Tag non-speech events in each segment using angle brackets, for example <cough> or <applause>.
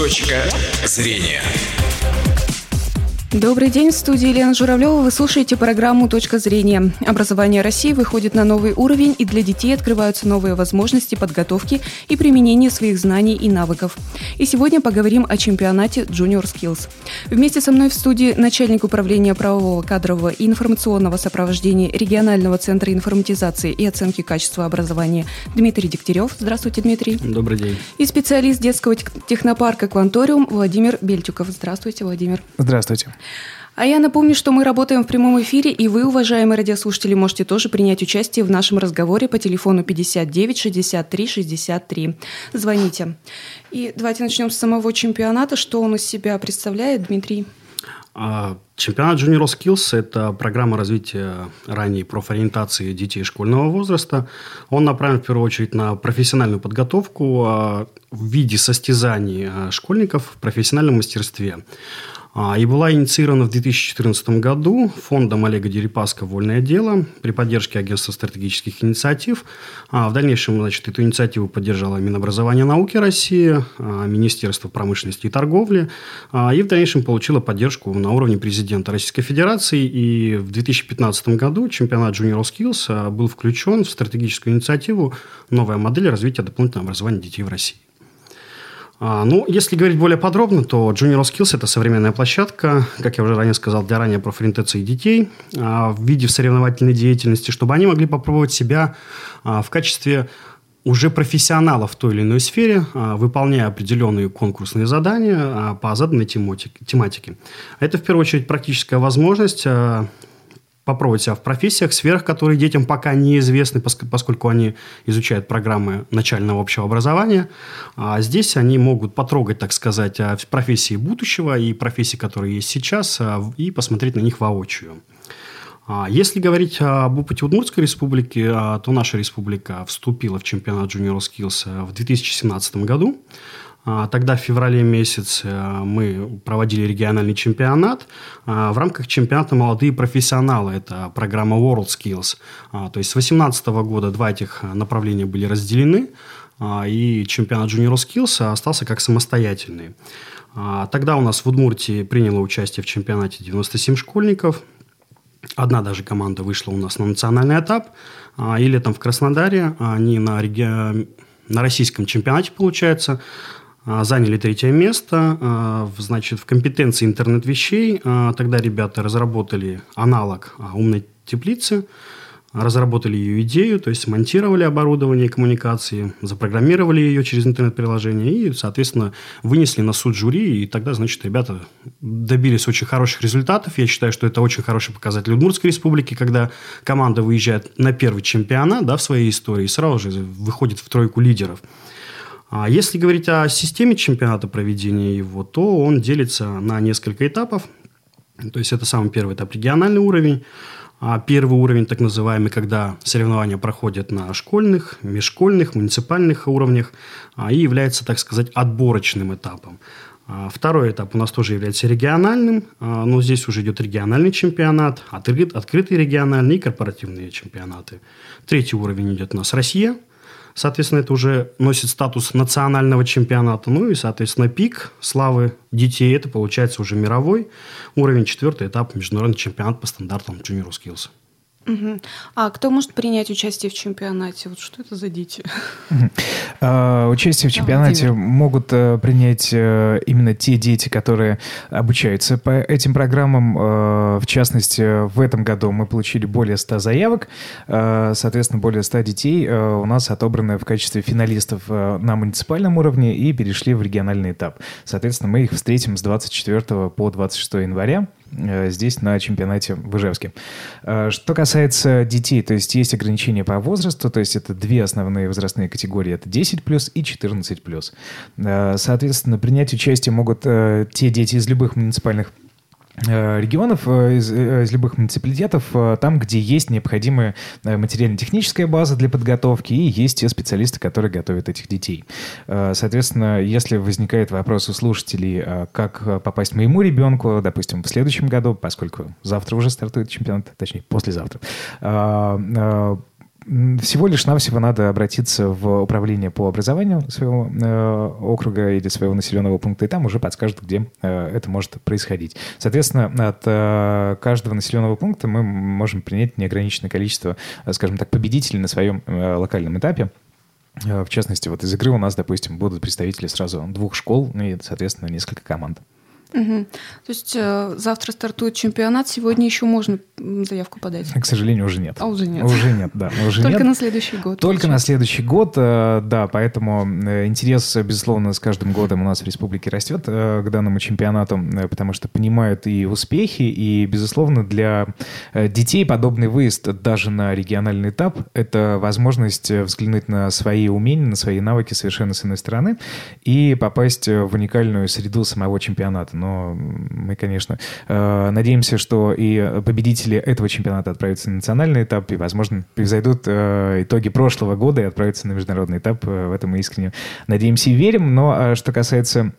Точка зрения. Добрый день, в студии Елена Журавлева. Вы слушаете программу «Точка зрения». Образование России выходит на новый уровень, и для детей открываются новые возможности подготовки и применения своих знаний и навыков. И сегодня поговорим о чемпионате Junior Skills. Вместе со мной в студии начальник управления правового, кадрового и информационного сопровождения регионального центра информатизации и оценки качества образования Дмитрий Дегтярев. Здравствуйте, Дмитрий. Добрый день. И специалист детского технопарка «Кванториум» Владимир Бельчуков. Здравствуйте, Владимир. Здравствуйте. А я напомню, что мы работаем в прямом эфире, и вы, уважаемые радиослушатели, можете тоже принять участие в нашем разговоре по телефону 59 63 63. Звоните. И давайте начнем с самого чемпионата. Что он из себя представляет, Дмитрий? А, чемпионат Junior Skills – это программа развития ранней профориентации детей школьного возраста. Он направлен в первую очередь на профессиональную подготовку а, в виде состязаний а, школьников в профессиональном мастерстве. А, и была инициирована в 2014 году фондом Олега Дерипаска «Вольное дело» при поддержке Агентства стратегических инициатив. А, в дальнейшем значит, эту инициативу поддержала Минобразование науки России, а, Министерство промышленности и торговли, и в дальнейшем получила поддержку на уровне президента Российской Федерации. И в 2015 году чемпионат Junior Skills был включен в стратегическую инициативу «Новая модель развития дополнительного образования детей в России». А, ну, если говорить более подробно, то Junior Skills – это современная площадка, как я уже ранее сказал, для ранней профориентации детей а, в виде соревновательной деятельности, чтобы они могли попробовать себя а, в качестве уже профессионалов в той или иной сфере, выполняя определенные конкурсные задания по заданной тематике. Это, в первую очередь, практическая возможность попробовать себя в профессиях, сферах, которые детям пока неизвестны, поскольку они изучают программы начального общего образования. А здесь они могут потрогать, так сказать, а, профессии будущего и профессии, которые есть сейчас, а, и посмотреть на них воочию. А, если говорить об опыте Удмуртской республики, то наша республика вступила в чемпионат Junior Skills в 2017 году. А, тогда в феврале месяце мы проводили региональный чемпионат. А, в рамках чемпионата «Молодые профессионалы» – это программа World Skills. А, то есть с 2018 года два этих направления были разделены, и чемпионат Junior Skills остался как самостоятельный. Тогда у нас в Удмуртии приняло участие в чемпионате 97 школьников. Одна даже команда вышла у нас на национальный этап. И летом в Краснодаре они на, реги... на российском чемпионате, получается, а, заняли третье место. А, значит, в компетенции интернет вещей а, тогда ребята разработали аналог умной теплицы, разработали ее идею, то есть монтировали оборудование коммуникации, запрограммировали ее через интернет-приложение и, соответственно, вынесли на суд жюри. И тогда, значит, ребята добились очень хороших результатов. Я считаю, что это очень хороший показатель Удмуртской республики, когда команда выезжает на первый чемпионат да, в своей истории и сразу же выходит в тройку лидеров. А если говорить о системе чемпионата проведения его, то он делится на несколько этапов. То есть это самый первый этап региональный уровень. А первый уровень, так называемый, когда соревнования проходят на школьных, межшкольных, муниципальных уровнях а, и является, так сказать, отборочным этапом. А, второй этап у нас тоже является региональным, но здесь уже идет региональный чемпионат, открытые региональные и корпоративные чемпионаты. Третий уровень идет у нас Россия – Соответственно, это уже носит статус национального чемпионата. Ну и, соответственно, пик славы детей – это получается уже мировой уровень, четвертый этап международный чемпионат по стандартам Junior Skills. Угу. А кто может принять участие в чемпионате? Вот что это за дети? А, участие в чемпионате могут э, принять э, именно те дети, которые обучаются по этим программам. Э, в частности, в этом году мы получили более 100 заявок. Соответственно, более 100 детей у нас отобраны в качестве финалистов на муниципальном уровне и перешли в региональный этап. Соответственно, мы их встретим с 24 по 26 января. Э, здесь на чемпионате в Ижевске. Э, что касается детей, то есть есть ограничения по возрасту, то есть это две основные возрастные категории, это 10 плюс и 14 плюс. Э, соответственно, принять участие могут те дети из любых муниципальных регионов, э, из, э, из любых муниципалитетов, там, где есть необходимая материально-техническая база для подготовки и есть те специалисты, которые готовят этих детей. Соответственно, если возникает вопрос у слушателей, как попасть моему ребенку, допустим, в следующем году, поскольку завтра уже стартует чемпионат, точнее, послезавтра, Всего лишь навсего надо обратиться в управление по образованию своего э, округа или своего населенного пункта, и там уже подскажут, где э, это может происходить. Соответственно, от э, каждого населенного пункта мы можем принять неограниченное количество, э, скажем так, победителей на своем э, локальном этапе. Э, в частности, вот из игры у нас, допустим, будут представители сразу двух школ и, соответственно, несколько команд. Угу. То есть э, завтра стартует чемпионат, сегодня еще можно заявку подать? К сожалению, уже нет. А уже нет? Уже нет, да. Уже Только нет. на следующий год. Только получается. на следующий год, э, да, поэтому э, интерес, безусловно, с каждым годом у нас в республике растет э, к данному чемпионату, э, потому что понимают и успехи, и, безусловно, для э, детей подобный выезд даже на региональный этап – это возможность э, взглянуть на свои умения, на свои навыки совершенно с иной стороны и попасть в уникальную среду самого чемпионата но мы, конечно, э, надеемся, что и победители этого чемпионата отправятся на национальный этап, и, возможно, произойдут э, итоги прошлого года и отправятся на международный этап. Э, в этом мы искренне надеемся и верим. Но а что касается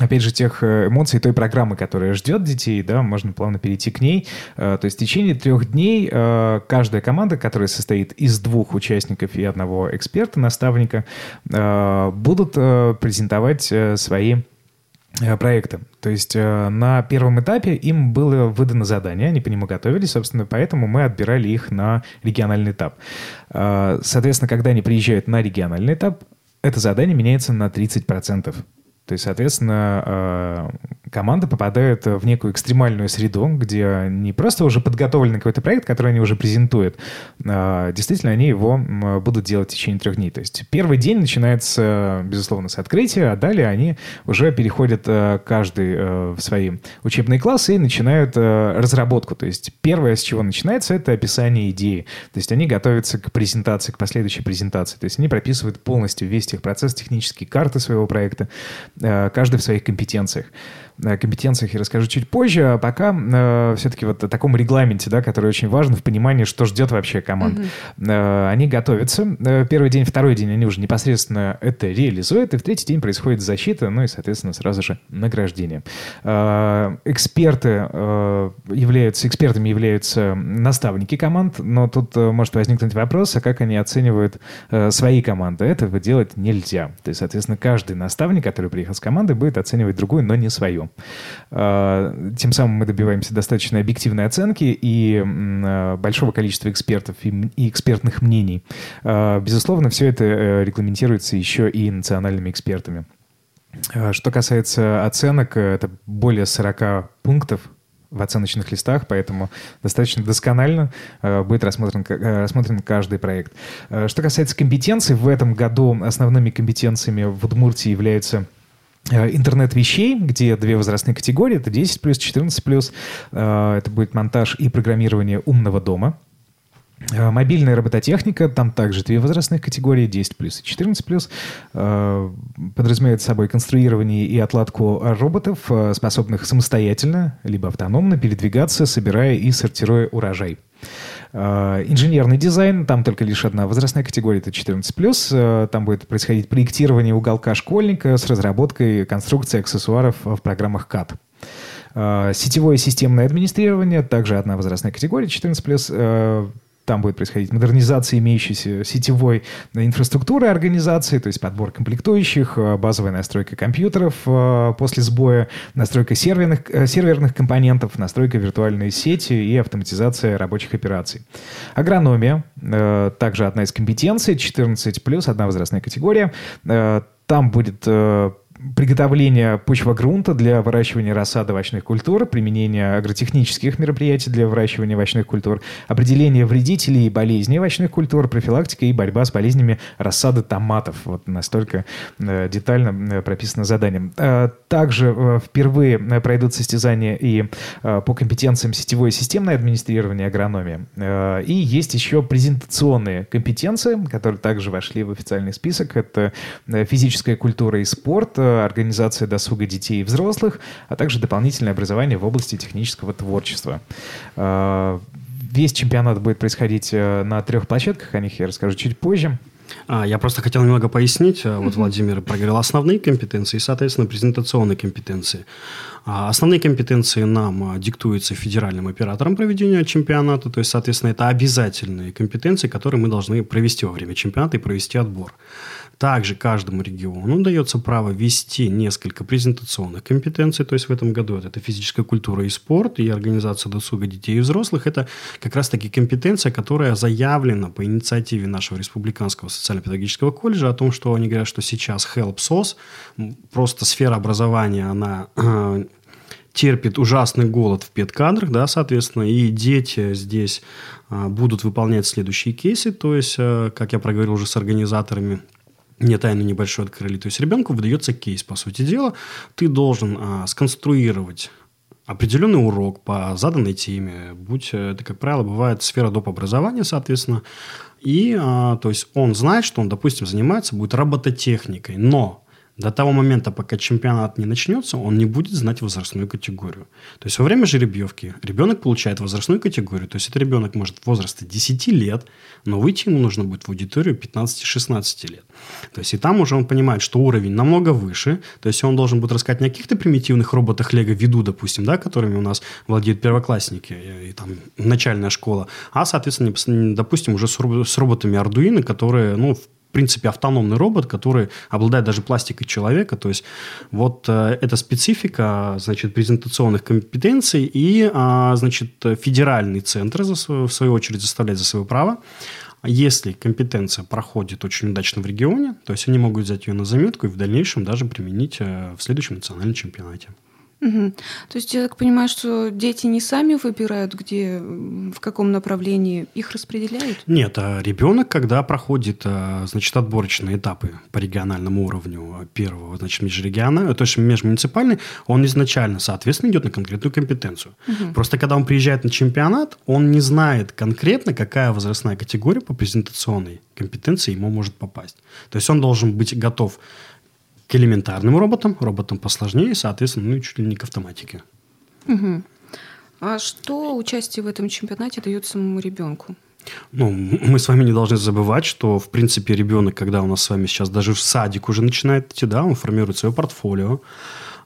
опять же, тех эмоций, той программы, которая ждет детей, да, можно плавно перейти к ней. То есть в течение трех дней каждая команда, которая состоит из двух участников и одного эксперта, наставника, будут презентовать свои Э, проекта. То есть э, на первом этапе им было выдано задание, они по нему готовились, собственно, поэтому мы отбирали их на региональный этап. Э, соответственно, когда они приезжают на региональный этап, это задание меняется на 30%. То есть, соответственно, э, команда попадает в некую экстремальную среду, где не просто уже подготовленный какой-то проект, который они уже презентуют, а действительно они его будут делать в течение трех дней. То есть первый день начинается, безусловно, с открытия, а далее они уже переходят э, каждый э, в свои учебные классы и начинают разработку. То есть первое, с чего начинается, это описание идеи. То есть они готовятся к презентации, к последующей презентации. То есть они прописывают полностью весь техпроцесс, технические карты своего проекта, каждый в своих компетенциях компетенциях я расскажу чуть позже, а пока э, все-таки вот о таком регламенте, да, который очень важен в понимании, что ждет вообще команд. Mm-hmm. Э, они готовятся. Э, первый день, второй день они уже непосредственно это реализуют, и в третий день происходит защита, ну и, соответственно, сразу же награждение. Э, эксперты э, являются, экспертами являются наставники команд, но тут э, может возникнуть вопрос, а как они оценивают э, свои команды? Этого делать нельзя. То есть, соответственно, каждый наставник, который приехал с командой, будет оценивать другую, но не свою. А, тем самым мы добиваемся достаточно объективной оценки и а, большого количества экспертов и экспертных мнений. А, безусловно, все это э, регламентируется еще и национальными экспертами. Что касается оценок, это более 40 пунктов в оценочных листах, поэтому достаточно досконально будет рассмотрен, рассмотрен каждый проект. Что касается компетенций, в этом году основными компетенциями в Удмуртии являются Э, интернет вещей, где две возрастные категории, это 10 плюс, 14 плюс. Э, это будет монтаж и программирование умного дома. Э, мобильная робототехника, там также две возрастных категории, 10 плюс и 14 плюс. Подразумевает собой конструирование и отладку роботов, способных самостоятельно, либо автономно передвигаться, собирая и сортируя урожай. А, инженерный дизайн, там только лишь одна возрастная категория, это 14+. А, там будет происходить проектирование уголка школьника с разработкой конструкции аксессуаров в программах CAD. А, сетевое системное администрирование, также одна возрастная категория, 14+. Там будет происходить модернизация имеющейся сетевой инфраструктуры организации, то есть подбор комплектующих, э, базовая настройка компьютеров э, после сбоя, настройка серверных, э, серверных компонентов, настройка виртуальной сети и автоматизация рабочих операций. Агрономия, также одна из компетенций, 14 плюс, одна возрастная категория. Там будет приготовление почвогрунта для выращивания рассады овощных культур, применение агротехнических мероприятий для выращивания овощных культур, определение вредителей и болезней овощных культур, профилактика и борьба с болезнями рассады томатов. Вот настолько э, детально э, прописано заданием. Э, также впервые пройдут состязания и по компетенциям сетевое и системное администрирование агрономии. И есть еще презентационные компетенции, которые также вошли в официальный список. Это физическая культура и спорт, организация досуга детей и взрослых, а также дополнительное образование в области технического творчества. А, весь чемпионат будет происходить э, на трех площадках, о них я расскажу чуть позже. А, я просто хотел немного пояснить. Вот Владимир проговорил основные компетенции и, соответственно, презентационные компетенции. А основные компетенции нам а, диктуются федеральным оператором проведения чемпионата, то есть, соответственно, это обязательные компетенции, которые мы должны провести во время чемпионата и провести отбор. Также каждому региону дается право ввести несколько презентационных компетенций, то есть в этом году это физическая культура и спорт, и организация досуга детей и взрослых. Это как раз-таки компетенция, которая заявлена по инициативе нашего Республиканского социально-педагогического колледжа о том, что они говорят, что сейчас HELP SOS, просто сфера образования, она терпит ужасный голод в педкадрах, да, соответственно, и дети здесь а, будут выполнять следующие кейсы, то есть, а, как я проговорил уже с организаторами, не тайну небольшую открыли. То есть ребенку выдается кейс, по сути дела. Ты должен а, сконструировать определенный урок по заданной теме, будь это, как правило, бывает сфера доп. образования, соответственно, и, а, то есть, он знает, что он, допустим, занимается, будет робототехникой, но до того момента, пока чемпионат не начнется, он не будет знать возрастную категорию. То есть во время жеребьевки ребенок получает возрастную категорию. То есть этот ребенок может в возрасте 10 лет, но выйти ему нужно будет в аудиторию 15-16 лет. То есть и там уже он понимает, что уровень намного выше. То есть он должен будет рассказать не о каких-то примитивных роботах Лего Виду, допустим, да, которыми у нас владеют первоклассники и, и там начальная школа, а, соответственно, допустим, уже с, роботами Arduino, которые, ну, в принципе, автономный робот, который обладает даже пластикой человека. То есть, вот э, эта специфика, значит, презентационных компетенций и, а, значит, федеральный центр, в свою очередь, заставляет за свое право если компетенция проходит очень удачно в регионе, то есть они могут взять ее на заметку и в дальнейшем даже применить э, в следующем национальном чемпионате. Угу. То есть я так понимаю, что дети не сами выбирают, где, в каком направлении их распределяют? Нет, а ребенок, когда проходит, а, значит, отборочные этапы по региональному уровню первого, значит, межрегионального, то есть межмуниципальный, он изначально, соответственно, идет на конкретную компетенцию. Угу. Просто когда он приезжает на чемпионат, он не знает конкретно, какая возрастная категория по презентационной компетенции ему может попасть. То есть он должен быть готов к элементарным роботам, роботам посложнее, соответственно, ну и чуть ли не к автоматике. Угу. А что участие в этом чемпионате дает самому ребенку? Ну, мы с вами не должны забывать, что, в принципе, ребенок, когда у нас с вами сейчас даже в садик уже начинает идти, да, он формирует свое портфолио,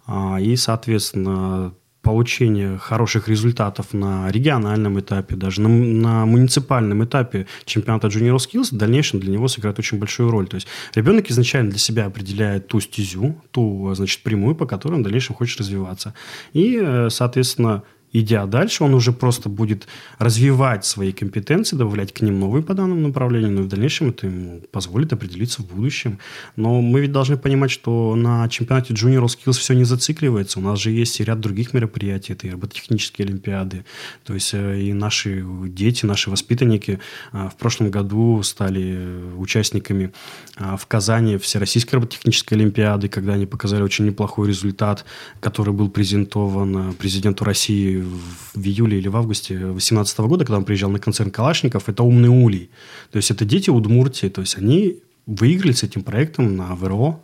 а, и, соответственно, получения хороших результатов на региональном этапе, даже на, на муниципальном этапе чемпионата Junior Skills в дальнейшем для него сыграет очень большую роль. То есть ребенок изначально для себя определяет ту стезю, ту, значит, прямую, по которой он в дальнейшем хочет развиваться. И, э, соответственно, идя дальше, он уже просто будет развивать свои компетенции, добавлять к ним новые по данному направлению, но в дальнейшем это ему позволит определиться в будущем. Но мы ведь должны понимать, что на чемпионате Junior Skills все не зацикливается. У нас же есть и ряд других мероприятий, это и робототехнические олимпиады. То есть э, и наши дети, наши воспитанники э, в прошлом году стали участниками э, в Казани Всероссийской робототехнической олимпиады, когда они показали очень неплохой результат, который был презентован президенту России в июле или в августе 2018 года, когда он приезжал на концерт Калашников, это «Умный улей». То есть это дети Удмуртии, то есть они выиграли с этим проектом на ВРО.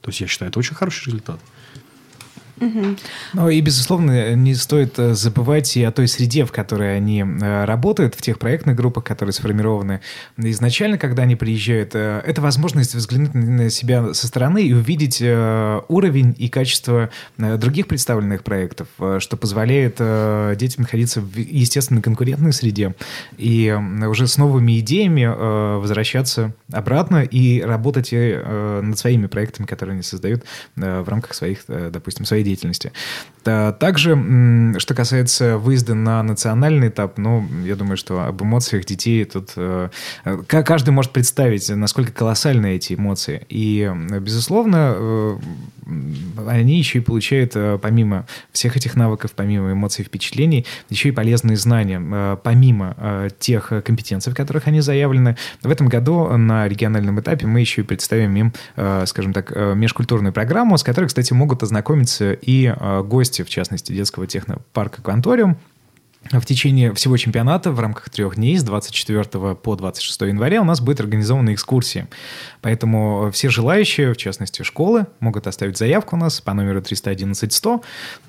То есть я считаю, это очень хороший результат. Ну и, безусловно, не стоит э, забывать и о той среде, в которой они э, работают, в тех проектных группах, которые сформированы изначально, когда они приезжают. Э, это возможность взглянуть на себя со стороны и увидеть уровень и качество других представленных проектов, что позволяет детям находиться в естественной конкурентной среде и уже с новыми идеями возвращаться обратно и работать над своими проектами, которые они создают в рамках своих, допустим, своей деятельности. Также, что касается выезда на национальный этап, ну, я думаю, что об эмоциях детей тут э, каждый может представить, насколько колоссальны эти эмоции. И, безусловно, э, они еще и получают, э, помимо всех этих навыков, помимо эмоций и впечатлений, еще и полезные знания, помимо тех компетенций, в которых они заявлены. В этом году на региональном этапе мы еще и представим им, скажем так, межкультурную программу, с которой, кстати, могут ознакомиться и гости, в частности, детского технопарка «Кванториум», в течение всего чемпионата в рамках трех дней с 24 по 26 января у нас будет организована экскурсия. Поэтому все желающие, в частности школы, могут оставить заявку у нас по номеру 311-100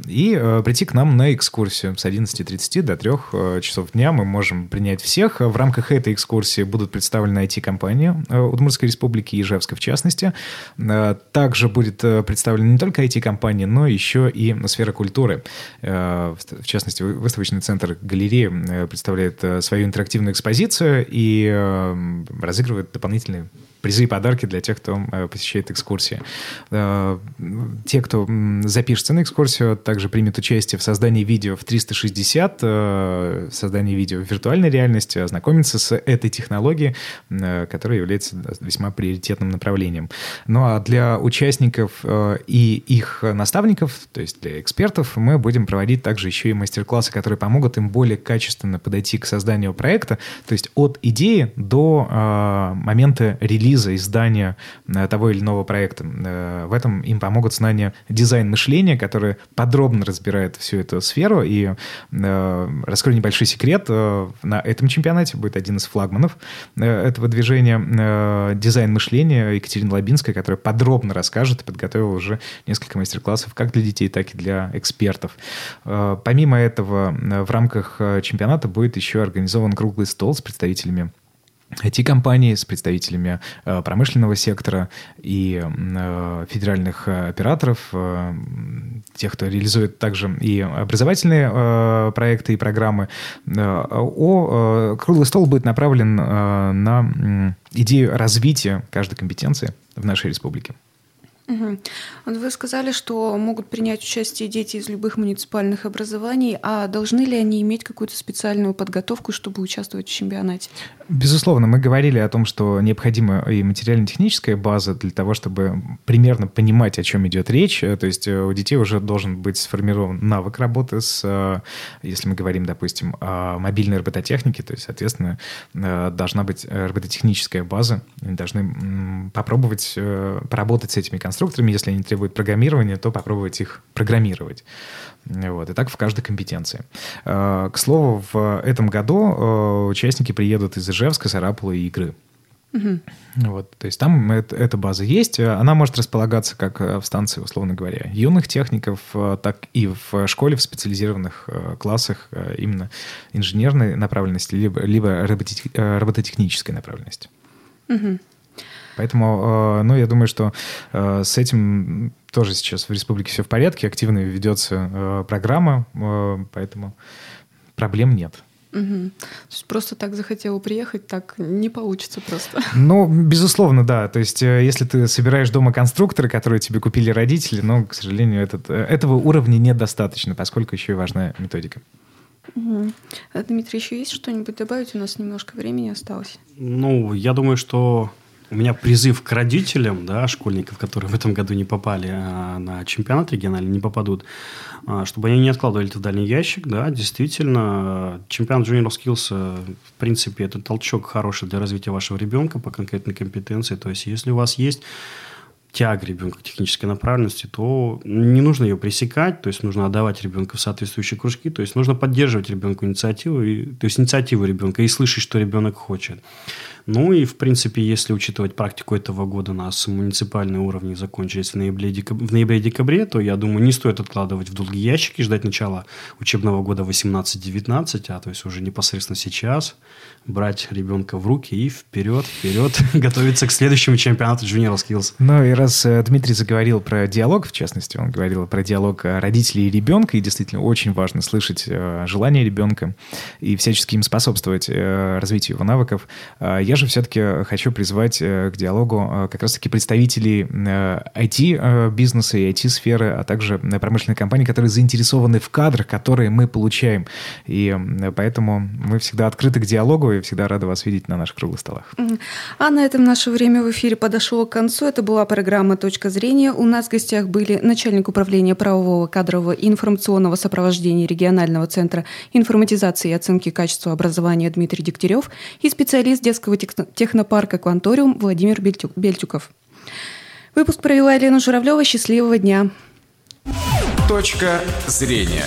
и э, прийти к нам на экскурсию с 11.30 до 3 э, часов дня. Мы можем принять всех. В рамках этой экскурсии будут представлены IT-компании э, Удмуртской республики, Ижевска в частности. Э, также будет э, представлена не только IT-компании, но еще и сфера культуры. Э, в частности, выставочный центр центр галереи э, представляет э, свою интерактивную экспозицию и э, разыгрывает дополнительные призы и подарки для тех, кто э, посещает экскурсии. Э, те, кто запишется на экскурсию, также примет участие в создании видео в 360, э, в создании видео в виртуальной реальности, ознакомиться с этой технологией, которая является весьма приоритетным направлением. Ну а для участников и их наставников, то есть для экспертов, мы будем проводить также еще и мастер-классы, которые помогут им более качественно подойти к созданию проекта, то есть от идеи до момента релиза релиза, издания э, того или иного проекта. Э, в этом им помогут знания дизайн мышления, которые подробно разбирают всю эту сферу. И э, раскрою небольшой секрет, на этом чемпионате будет один из флагманов этого движения дизайн мышления Екатерина Лабинская, которая подробно расскажет и подготовила уже несколько мастер-классов как для детей, так и для экспертов. Помимо этого, в рамках чемпионата будет еще организован круглый стол с представителями IT-компаний с представителями э, промышленного сектора и э, федеральных э, операторов, тех, кто реализует также и образовательные проекты и программы. О, круглый стол будет направлен на идею развития каждой компетенции в нашей республике. Угу. Вы сказали, что могут принять участие дети из любых муниципальных образований, а должны ли они иметь какую-то специальную подготовку, чтобы участвовать в чемпионате? Безусловно, мы говорили о том, что необходима и материально-техническая база для того, чтобы примерно понимать, о чем идет речь. То есть э, у детей уже должен быть сформирован навык работы с, э, если мы говорим, допустим, о мобильной робототехнике, то есть, соответственно, э, должна быть робототехническая база. Они должны попробовать поработать с этими конструкторами. Если они требуют программирования, то попробовать их программировать. Вот. И так в каждой компетенции. К слову, в этом году участники приедут из Ижевска, Сарапула и Игры. Угу. Вот, то есть там это, эта база есть. Она может располагаться как в станции, условно говоря, юных техников, так и в школе в специализированных э, классах э, именно инженерной направленности, либо, либо робототехнической направленности. Угу. Поэтому, э, ну, я думаю, что с этим тоже сейчас в республике все в порядке, активно ведется программа, поэтому проблем нет. Угу. То есть просто так захотела приехать, так не получится просто. <laughs> Ну, безусловно, да. То есть э, если ты собираешь дома конструкторы, которые тебе купили родители, но, к сожалению, этот, э, этого уровня недостаточно, поскольку еще и важна методика. Угу. А, Дмитрий, еще есть что-нибудь добавить? У нас немножко времени осталось. Ну, я думаю, что у меня призыв к родителям, да, школьников, которые в этом году не попали а на чемпионат региональный, не попадут, а, чтобы они не откладывали это в дальний ящик, да, действительно, чемпионат Junior Skills, э, в принципе, это толчок хороший для развития вашего ребенка по конкретной компетенции, то есть, если у вас есть тяга ребенка к технической направленности, то не нужно ее пресекать, то есть нужно отдавать ребенка в соответствующие кружки, то есть нужно поддерживать ребенку инициативу, и, то есть инициативу ребенка и слышать, что ребенок хочет. Ну и, в принципе, если учитывать практику этого года, у нас муниципальные уровни закончились в ноябре-декабре, в ноябре то, я думаю, не стоит откладывать в долгий ящик и ждать начала учебного года 18-19, а то есть уже непосредственно сейчас брать ребенка в руки и вперед, вперед <laughs> готовиться к следующему чемпионату Junior Skills. Ну и раз э, Дмитрий заговорил про диалог, в частности, он говорил про диалог родителей и ребенка, и действительно очень важно слышать э, желания ребенка и всячески им способствовать э, развитию его навыков. Я же все-таки хочу призвать э, к диалогу э, как раз-таки представителей IT-бизнеса э, и IT-сферы, а также промышленной компании, которые заинтересованы в кадрах, которые мы получаем. И поэтому мы всегда открыты к диалогу и всегда рады вас видеть на наших круглых столах. А на этом наше время в эфире подошло к концу. Это была программа «Точка зрения». У нас в гостях были начальник управления правового, кадрового и информационного сопровождения регионального центра информатизации и оценки качества образования Дмитрий Дегтярев и специалист детского технопарка «Кванториум» Владимир Бельтюков. Выпуск провела Елена Журавлева. Счастливого дня! Точка зрения.